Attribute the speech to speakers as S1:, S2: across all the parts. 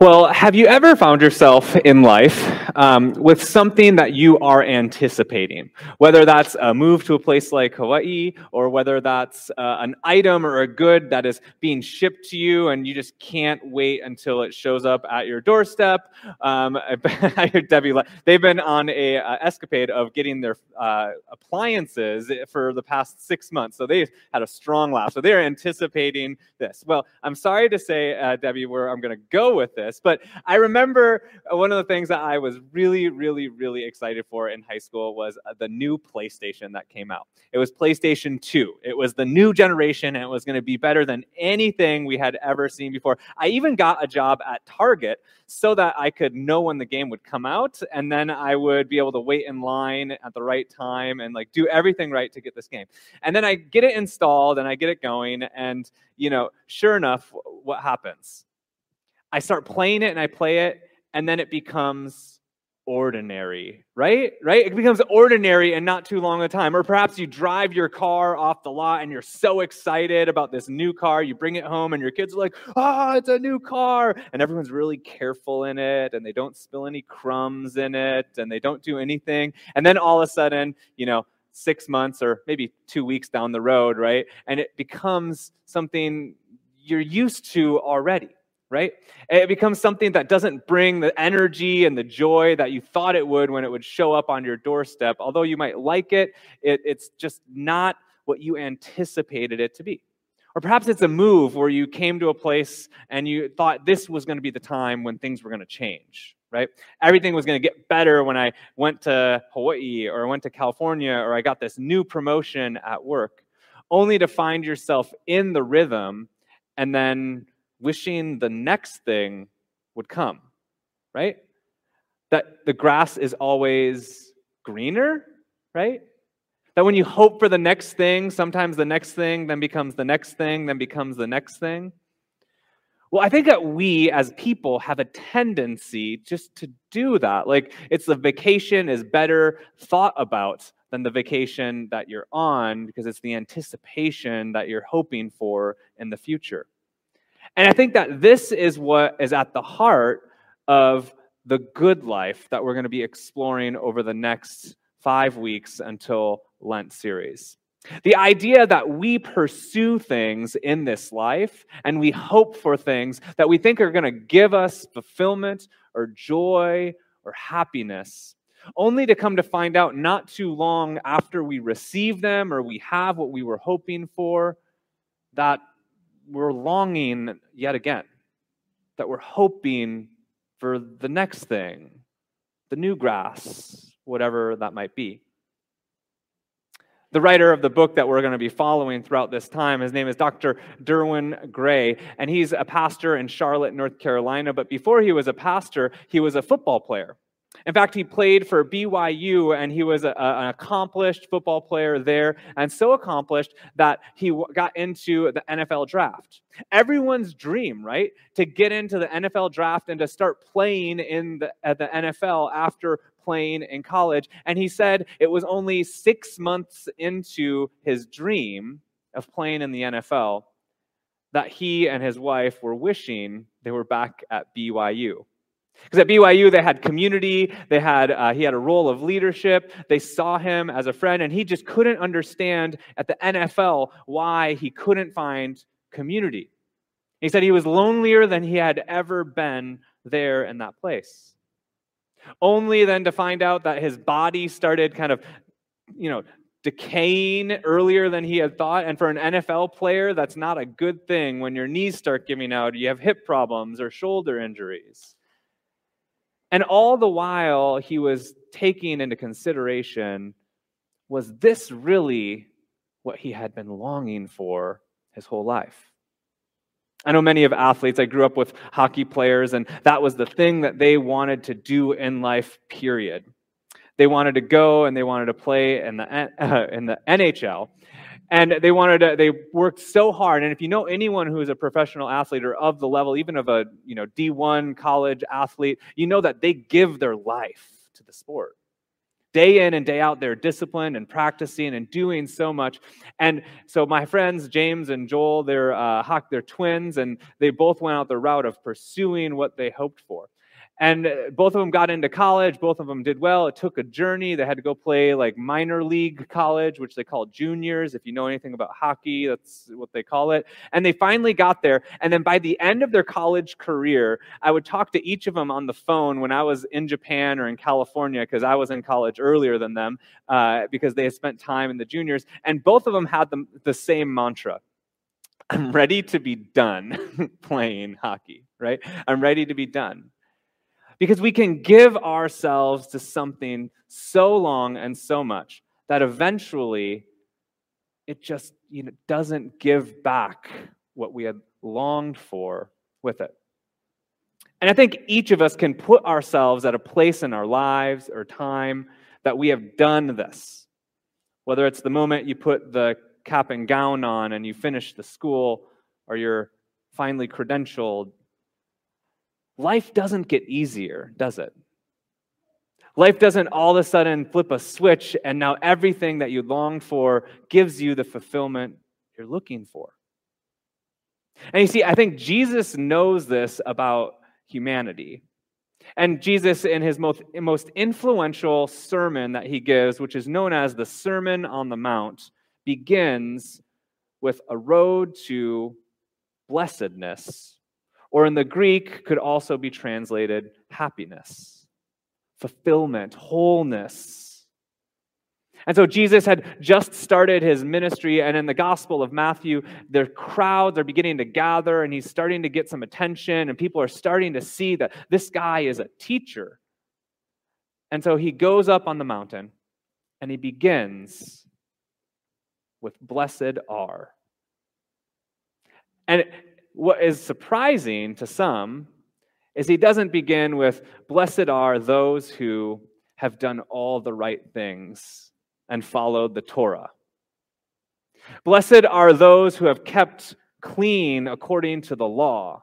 S1: Well, have you ever found yourself in life um, with something that you are anticipating? Whether that's a move to a place like Hawaii, or whether that's uh, an item or a good that is being shipped to you and you just can't wait until it shows up at your doorstep. Um, I hear Debbie, they've been on a uh, escapade of getting their uh, appliances for the past six months. So they've had a strong laugh. So they're anticipating this. Well, I'm sorry to say, uh, Debbie, where I'm going to go with this this, but I remember one of the things that I was really, really, really excited for in high school was uh, the new PlayStation that came out. It was PlayStation 2. It was the new generation, and it was going to be better than anything we had ever seen before. I even got a job at Target so that I could know when the game would come out, and then I would be able to wait in line at the right time and like do everything right to get this game. And then I get it installed and I get it going, and you know, sure enough, what happens? I start playing it and I play it, and then it becomes ordinary, right? Right? It becomes ordinary and not too long a time. Or perhaps you drive your car off the lot and you're so excited about this new car. You bring it home and your kids are like, oh, it's a new car. And everyone's really careful in it and they don't spill any crumbs in it and they don't do anything. And then all of a sudden, you know, six months or maybe two weeks down the road, right? And it becomes something you're used to already right? It becomes something that doesn't bring the energy and the joy that you thought it would when it would show up on your doorstep. Although you might like it, it it's just not what you anticipated it to be. Or perhaps it's a move where you came to a place and you thought this was going to be the time when things were going to change, right? Everything was going to get better when I went to Hawaii or I went to California or I got this new promotion at work, only to find yourself in the rhythm and then wishing the next thing would come, right? That the grass is always greener, right? That when you hope for the next thing, sometimes the next thing then becomes the next thing, then becomes the next thing. Well, I think that we as people have a tendency just to do that. Like it's the vacation is better thought about than the vacation that you're on because it's the anticipation that you're hoping for in the future. And I think that this is what is at the heart of the good life that we're going to be exploring over the next five weeks until Lent series. The idea that we pursue things in this life and we hope for things that we think are going to give us fulfillment or joy or happiness, only to come to find out not too long after we receive them or we have what we were hoping for that we're longing yet again, that we're hoping for the next thing, the new grass, whatever that might be. The writer of the book that we're going to be following throughout this time, his name is Dr. Derwin Gray, and he's a pastor in Charlotte, North Carolina. But before he was a pastor, he was a football player. In fact, he played for BYU and he was a, an accomplished football player there, and so accomplished that he got into the NFL draft. Everyone's dream, right? To get into the NFL draft and to start playing in the, at the NFL after playing in college. And he said it was only six months into his dream of playing in the NFL that he and his wife were wishing they were back at BYU. Because at BYU, they had community, they had, uh, he had a role of leadership, they saw him as a friend, and he just couldn't understand at the NFL why he couldn't find community. He said he was lonelier than he had ever been there in that place. Only then to find out that his body started kind of, you know, decaying earlier than he had thought. And for an NFL player, that's not a good thing when your knees start giving out, you have hip problems or shoulder injuries. And all the while, he was taking into consideration was this really what he had been longing for his whole life? I know many of athletes, I grew up with hockey players, and that was the thing that they wanted to do in life, period. They wanted to go and they wanted to play in the, uh, in the NHL and they wanted to they worked so hard and if you know anyone who is a professional athlete or of the level even of a you know d1 college athlete you know that they give their life to the sport Day in and day out, they're disciplined and practicing and doing so much. And so my friends, James and Joel, they're, uh, they're twins, and they both went out the route of pursuing what they hoped for. And uh, both of them got into college. Both of them did well. It took a journey. They had to go play like minor league college, which they call juniors. If you know anything about hockey, that's what they call it. And they finally got there. And then by the end of their college career, I would talk to each of them on the phone when I was in Japan or in California, because I was in college earlier than them, uh, because they had spent time in the juniors. And both of them had the, the same mantra I'm ready to be done playing hockey, right? I'm ready to be done because we can give ourselves to something so long and so much that eventually it just you know, doesn't give back what we had longed for with it. And I think each of us can put ourselves at a place in our lives or time that we have done this. Whether it's the moment you put the cap and gown on and you finish the school, or you're finally credentialed, life doesn't get easier, does it? Life doesn't all of a sudden flip a switch and now everything that you long for gives you the fulfillment you're looking for. And you see, I think Jesus knows this about humanity. And Jesus, in his most, most influential sermon that he gives, which is known as the Sermon on the Mount, begins with a road to blessedness or in the Greek could also be translated happiness, fulfillment, wholeness. And so Jesus had just started his ministry, and in the Gospel of Matthew, the crowds are beginning to gather, and he's starting to get some attention, and people are starting to see that this guy is a teacher. And so he goes up on the mountain and he begins with Blessed are. And what is surprising to some is he doesn't begin with, Blessed are those who have done all the right things and followed the Torah. Blessed are those who have kept clean according to the law.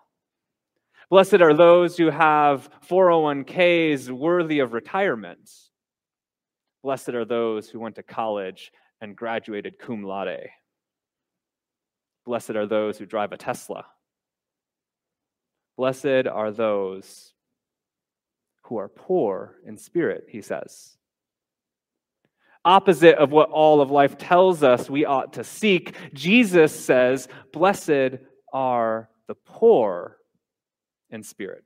S1: Blessed are those who have 401ks worthy of retirement. Blessed are those who went to college and graduated cum laude. Blessed are those who drive a Tesla. Blessed are those who are poor in spirit, he says. Opposite of what all of life tells us we ought to seek, Jesus says, Blessed are the poor in spirit.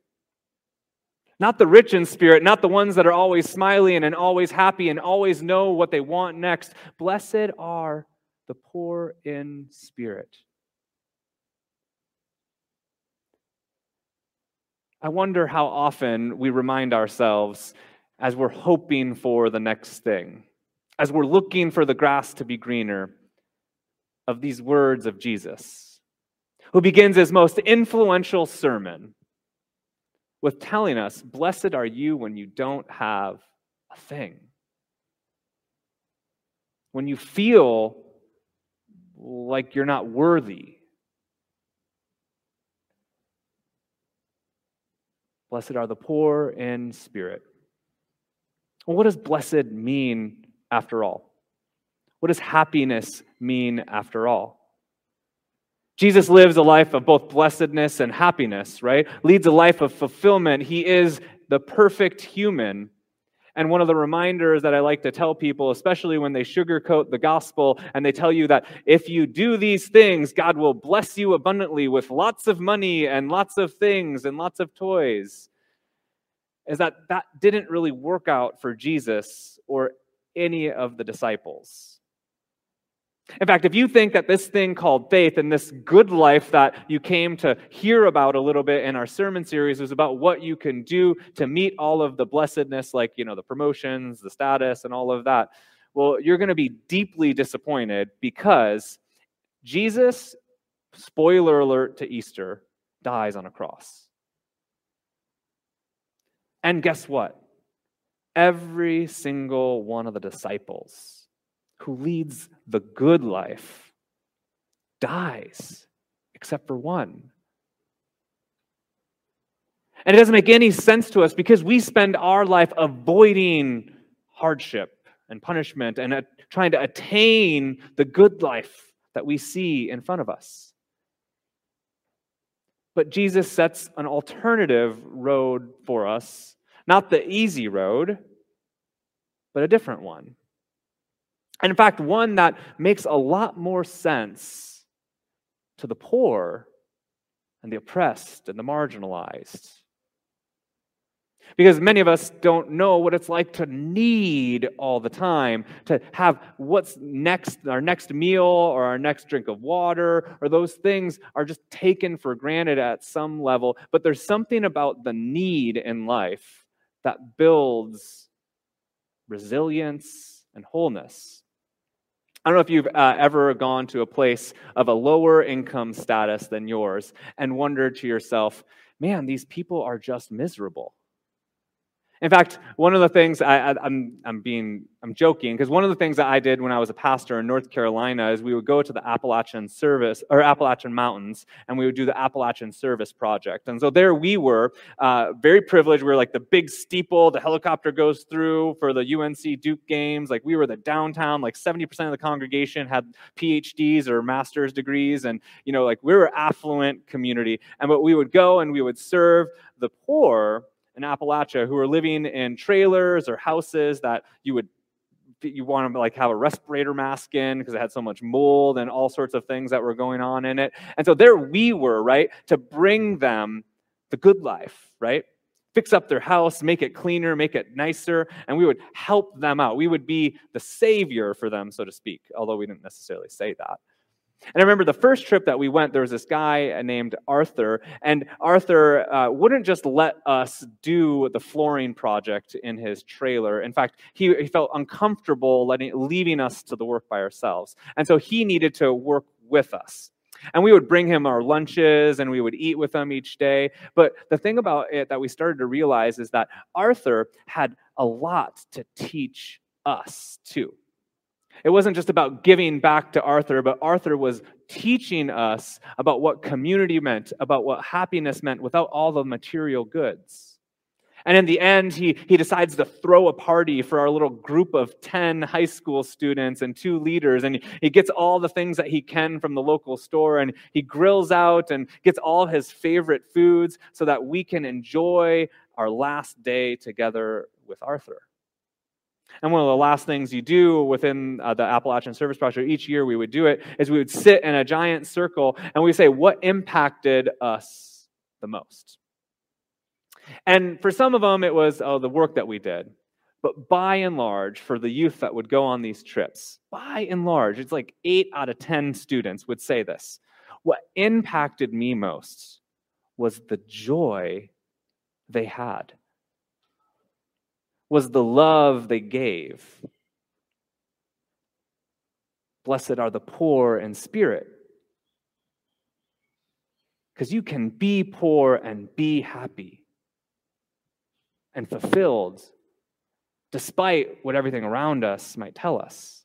S1: Not the rich in spirit, not the ones that are always smiling and always happy and always know what they want next. Blessed are the poor in spirit. I wonder how often we remind ourselves as we're hoping for the next thing, as we're looking for the grass to be greener, of these words of Jesus, who begins his most influential sermon with telling us, Blessed are you when you don't have a thing. When you feel like you're not worthy Blessed are the poor in spirit. Well, what does blessed mean after all? What does happiness mean after all? Jesus lives a life of both blessedness and happiness, right? Leads a life of fulfillment. He is the perfect human. And one of the reminders that I like to tell people, especially when they sugarcoat the gospel and they tell you that if you do these things, God will bless you abundantly with lots of money and lots of things and lots of toys, is that that didn't really work out for Jesus or any of the disciples. In fact, if you think that this thing called faith and this good life that you came to hear about a little bit in our sermon series is about what you can do to meet all of the blessedness, like, you know, the promotions, the status, and all of that, well, you're going to be deeply disappointed because Jesus, spoiler alert to Easter, dies on a cross. And guess what? Every single one of the disciples who leads the good life dies, except for one. And it doesn't make any sense to us because we spend our life avoiding hardship and punishment and uh, trying to attain the good life that we see in front of us. But Jesus sets an alternative road for us, not the easy road, but a different one. And in fact, one that makes a lot more sense to the poor and the oppressed and the marginalized. Because many of us don't know what it's like to need all the time, to have what's next, our next meal or our next drink of water, or those things are just taken for granted at some level. But there's something about the need in life that builds resilience and wholeness. I don't know if you've uh, ever gone to a place of a lower income status than yours and wondered to yourself, man, these people are just miserable. In fact, one of the things I, am I'm, being I'm joking because one of the things that I did when I was a pastor in North Carolina is we would go to the Appalachian Service or Appalachian Mountains and we would do the Appalachian Service Project. And so there we were, uh, very privileged. We were like the big steeple, the helicopter goes through for the UNC Duke games. Like we were the downtown. Like 70% of the congregation had PhDs or master's degrees, and you know, like we were affluent community. And but we would go and we would serve the poor in Appalachia who are living in trailers or houses that you would you want to like have a respirator mask in because it had so much mold and all sorts of things that were going on in it. And so there we were, right, to bring them the good life, right? Fix up their house, make it cleaner, make it nicer, and we would help them out. We would be the savior for them, so to speak, although we didn't necessarily say that. And I remember the first trip that we went, there was this guy named Arthur, and Arthur uh, wouldn't just let us do the flooring project in his trailer. In fact, he, he felt uncomfortable letting, leaving us to the work by ourselves. And so he needed to work with us. And we would bring him our lunches and we would eat with him each day. But the thing about it that we started to realize is that Arthur had a lot to teach us too. It wasn't just about giving back to Arthur, but Arthur was teaching us about what community meant, about what happiness meant without all the material goods. And in the end, he, he decides to throw a party for our little group of 10 high school students and two leaders. And he gets all the things that he can from the local store and he grills out and gets all his favorite foods so that we can enjoy our last day together with Arthur. And one of the last things you do within uh, the Appalachian Service Project, each year we would do it, is we would sit in a giant circle and we say, What impacted us the most? And for some of them, it was, Oh, the work that we did. But by and large, for the youth that would go on these trips, by and large, it's like eight out of 10 students would say this. What impacted me most was the joy they had was the love they gave. Blessed are the poor in spirit. Because you can be poor and be happy and fulfilled despite what everything around us might tell us.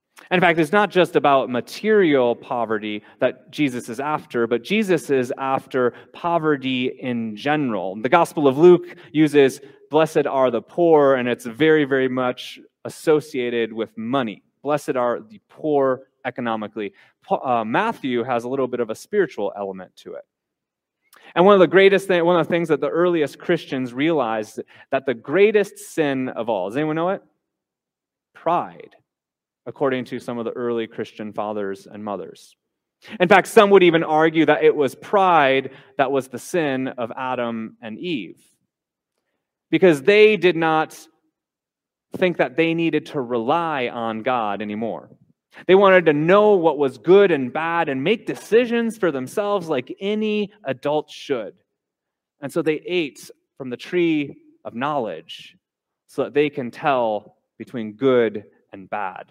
S1: And in fact, it's not just about material poverty that Jesus is after, but Jesus is after poverty in general. The Gospel of Luke uses blessed are the poor, and it's very, very much associated with money. Blessed are the poor economically. Uh, Matthew has a little bit of a spiritual element to it. And one of the greatest thing, one of the things that the earliest Christians realized that the greatest sin of all, does anyone know it? Pride according to some of the early Christian fathers and mothers. In fact, some would even argue that it was pride that was the sin of Adam and Eve. Because they did not think that they needed to rely on God anymore. They wanted to know what was good and bad and make decisions for themselves like any adult should. And so they ate from the tree of knowledge so that they can tell between good and bad.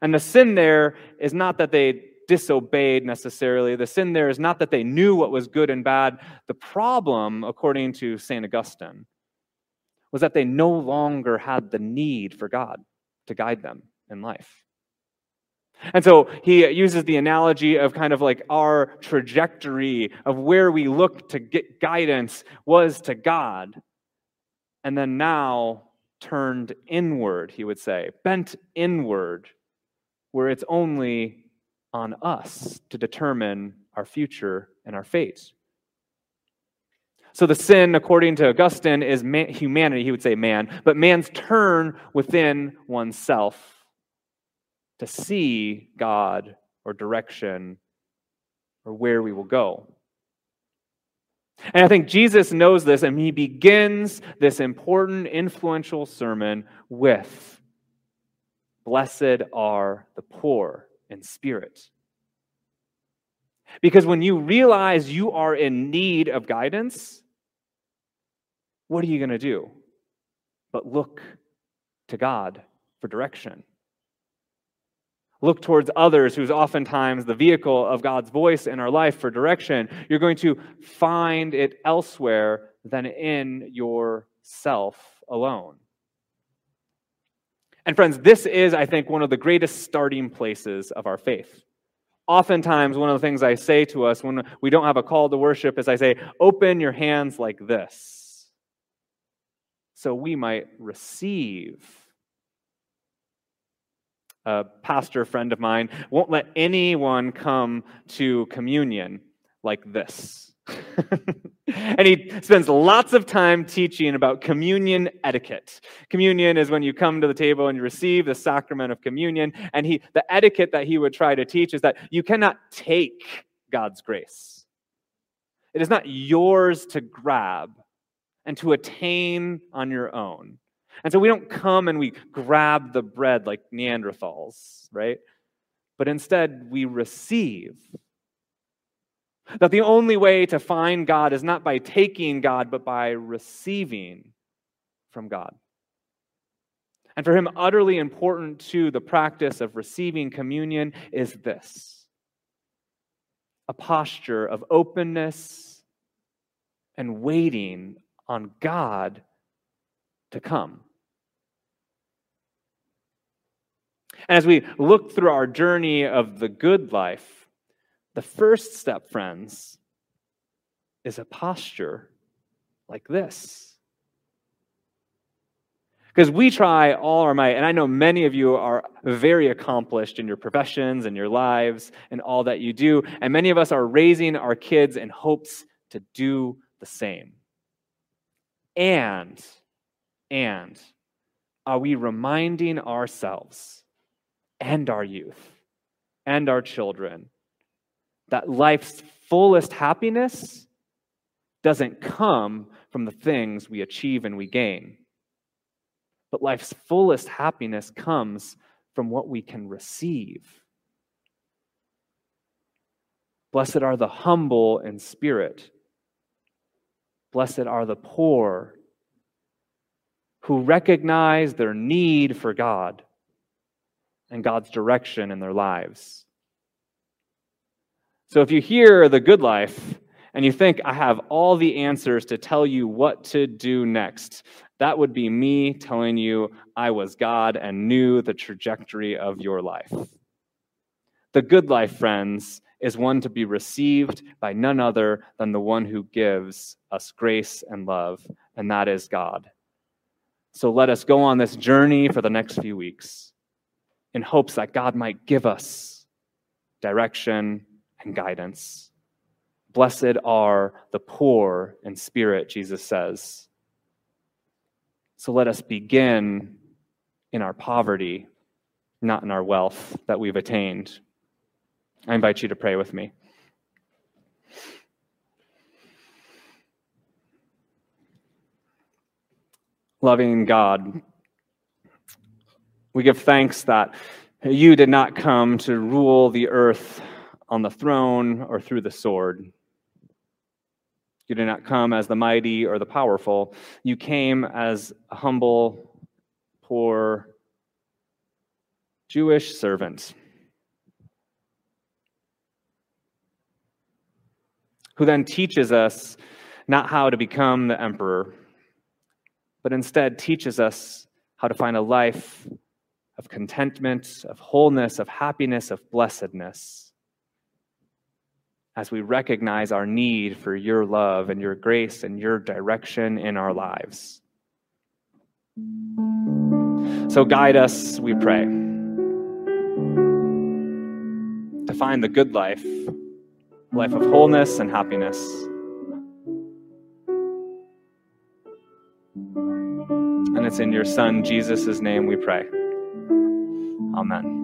S1: And the sin there is not that they disobeyed necessarily. The sin there is not that they knew what was good and bad. The problem, according to St. Augustine, was that they no longer had the need for God to guide them in life. And so he uses the analogy of kind of like our trajectory of where we look to get guidance was to God. and then now turned inward, he would say, bent inward, where it's only on us to determine our future and our fate. So the sin, according to Augustine, is man, humanity, he would say man, but man's turn within oneself to see God or direction or where we will go. And I think Jesus knows this, and he begins this important, influential sermon with Blessed are the poor in spirit. Because when you realize you are in need of guidance, what are you going to do? But look to God for direction. Look towards others, who's oftentimes the vehicle of God's voice in our life for direction. You're going to find it elsewhere than in yourself alone. And friends, this is, I think, one of the greatest starting places of our faith. Oftentimes, one of the things I say to us when we don't have a call to worship is I say, open your hands like this so we might receive. A pastor friend of mine won't let anyone come to communion like this. and he spends lots of time teaching about communion etiquette. Communion is when you come to the table and you receive the sacrament of communion. And he, the etiquette that he would try to teach is that you cannot take God's grace. It is not yours to grab and to attain on your own. And so we don't come and we grab the bread like Neanderthals, right? But instead we receive that the only way to find God is not by taking God, but by receiving from God. And for him, utterly important to the practice of receiving communion is this a posture of openness and waiting on God to come. And as we look through our journey of the good life, the first step, friends, is a posture like this. Because we try all our might, and I know many of you are very accomplished in your professions and your lives and all that you do, and many of us are raising our kids in hopes to do the same. And, and, are we reminding ourselves and our youth and our children that life's fullest happiness doesn't come from the things we achieve and we gain. But life's fullest happiness comes from what we can receive. Blessed are the humble in spirit. Blessed are the poor who recognize their need for God and God's direction in their lives. So if you hear the good life and you think, I have all the answers to tell you what to do next, that would be me telling you I was God and knew the trajectory of your life. The good life, friends, is one to be received by none other than the one who gives us grace and love, and that is God. So let us go on this journey for the next few weeks in hopes that God might give us direction and guidance. Blessed are the poor in spirit, Jesus says. So let us begin in our poverty, not in our wealth that we've attained. I invite you to pray with me. Loving God, we give thanks that you did not come to rule the earth on the throne or through the sword. You did not come as the mighty or the powerful. You came as a humble, poor Jewish servant who then teaches us not how to become the emperor, but instead teaches us how to find a life of contentment, of wholeness, of happiness, of blessedness as we recognize our need for your love and your grace and your direction in our lives. So guide us, we pray, to find the good life, life of wholeness and happiness. And it's in your Son, Jesus' name, we pray. Amen.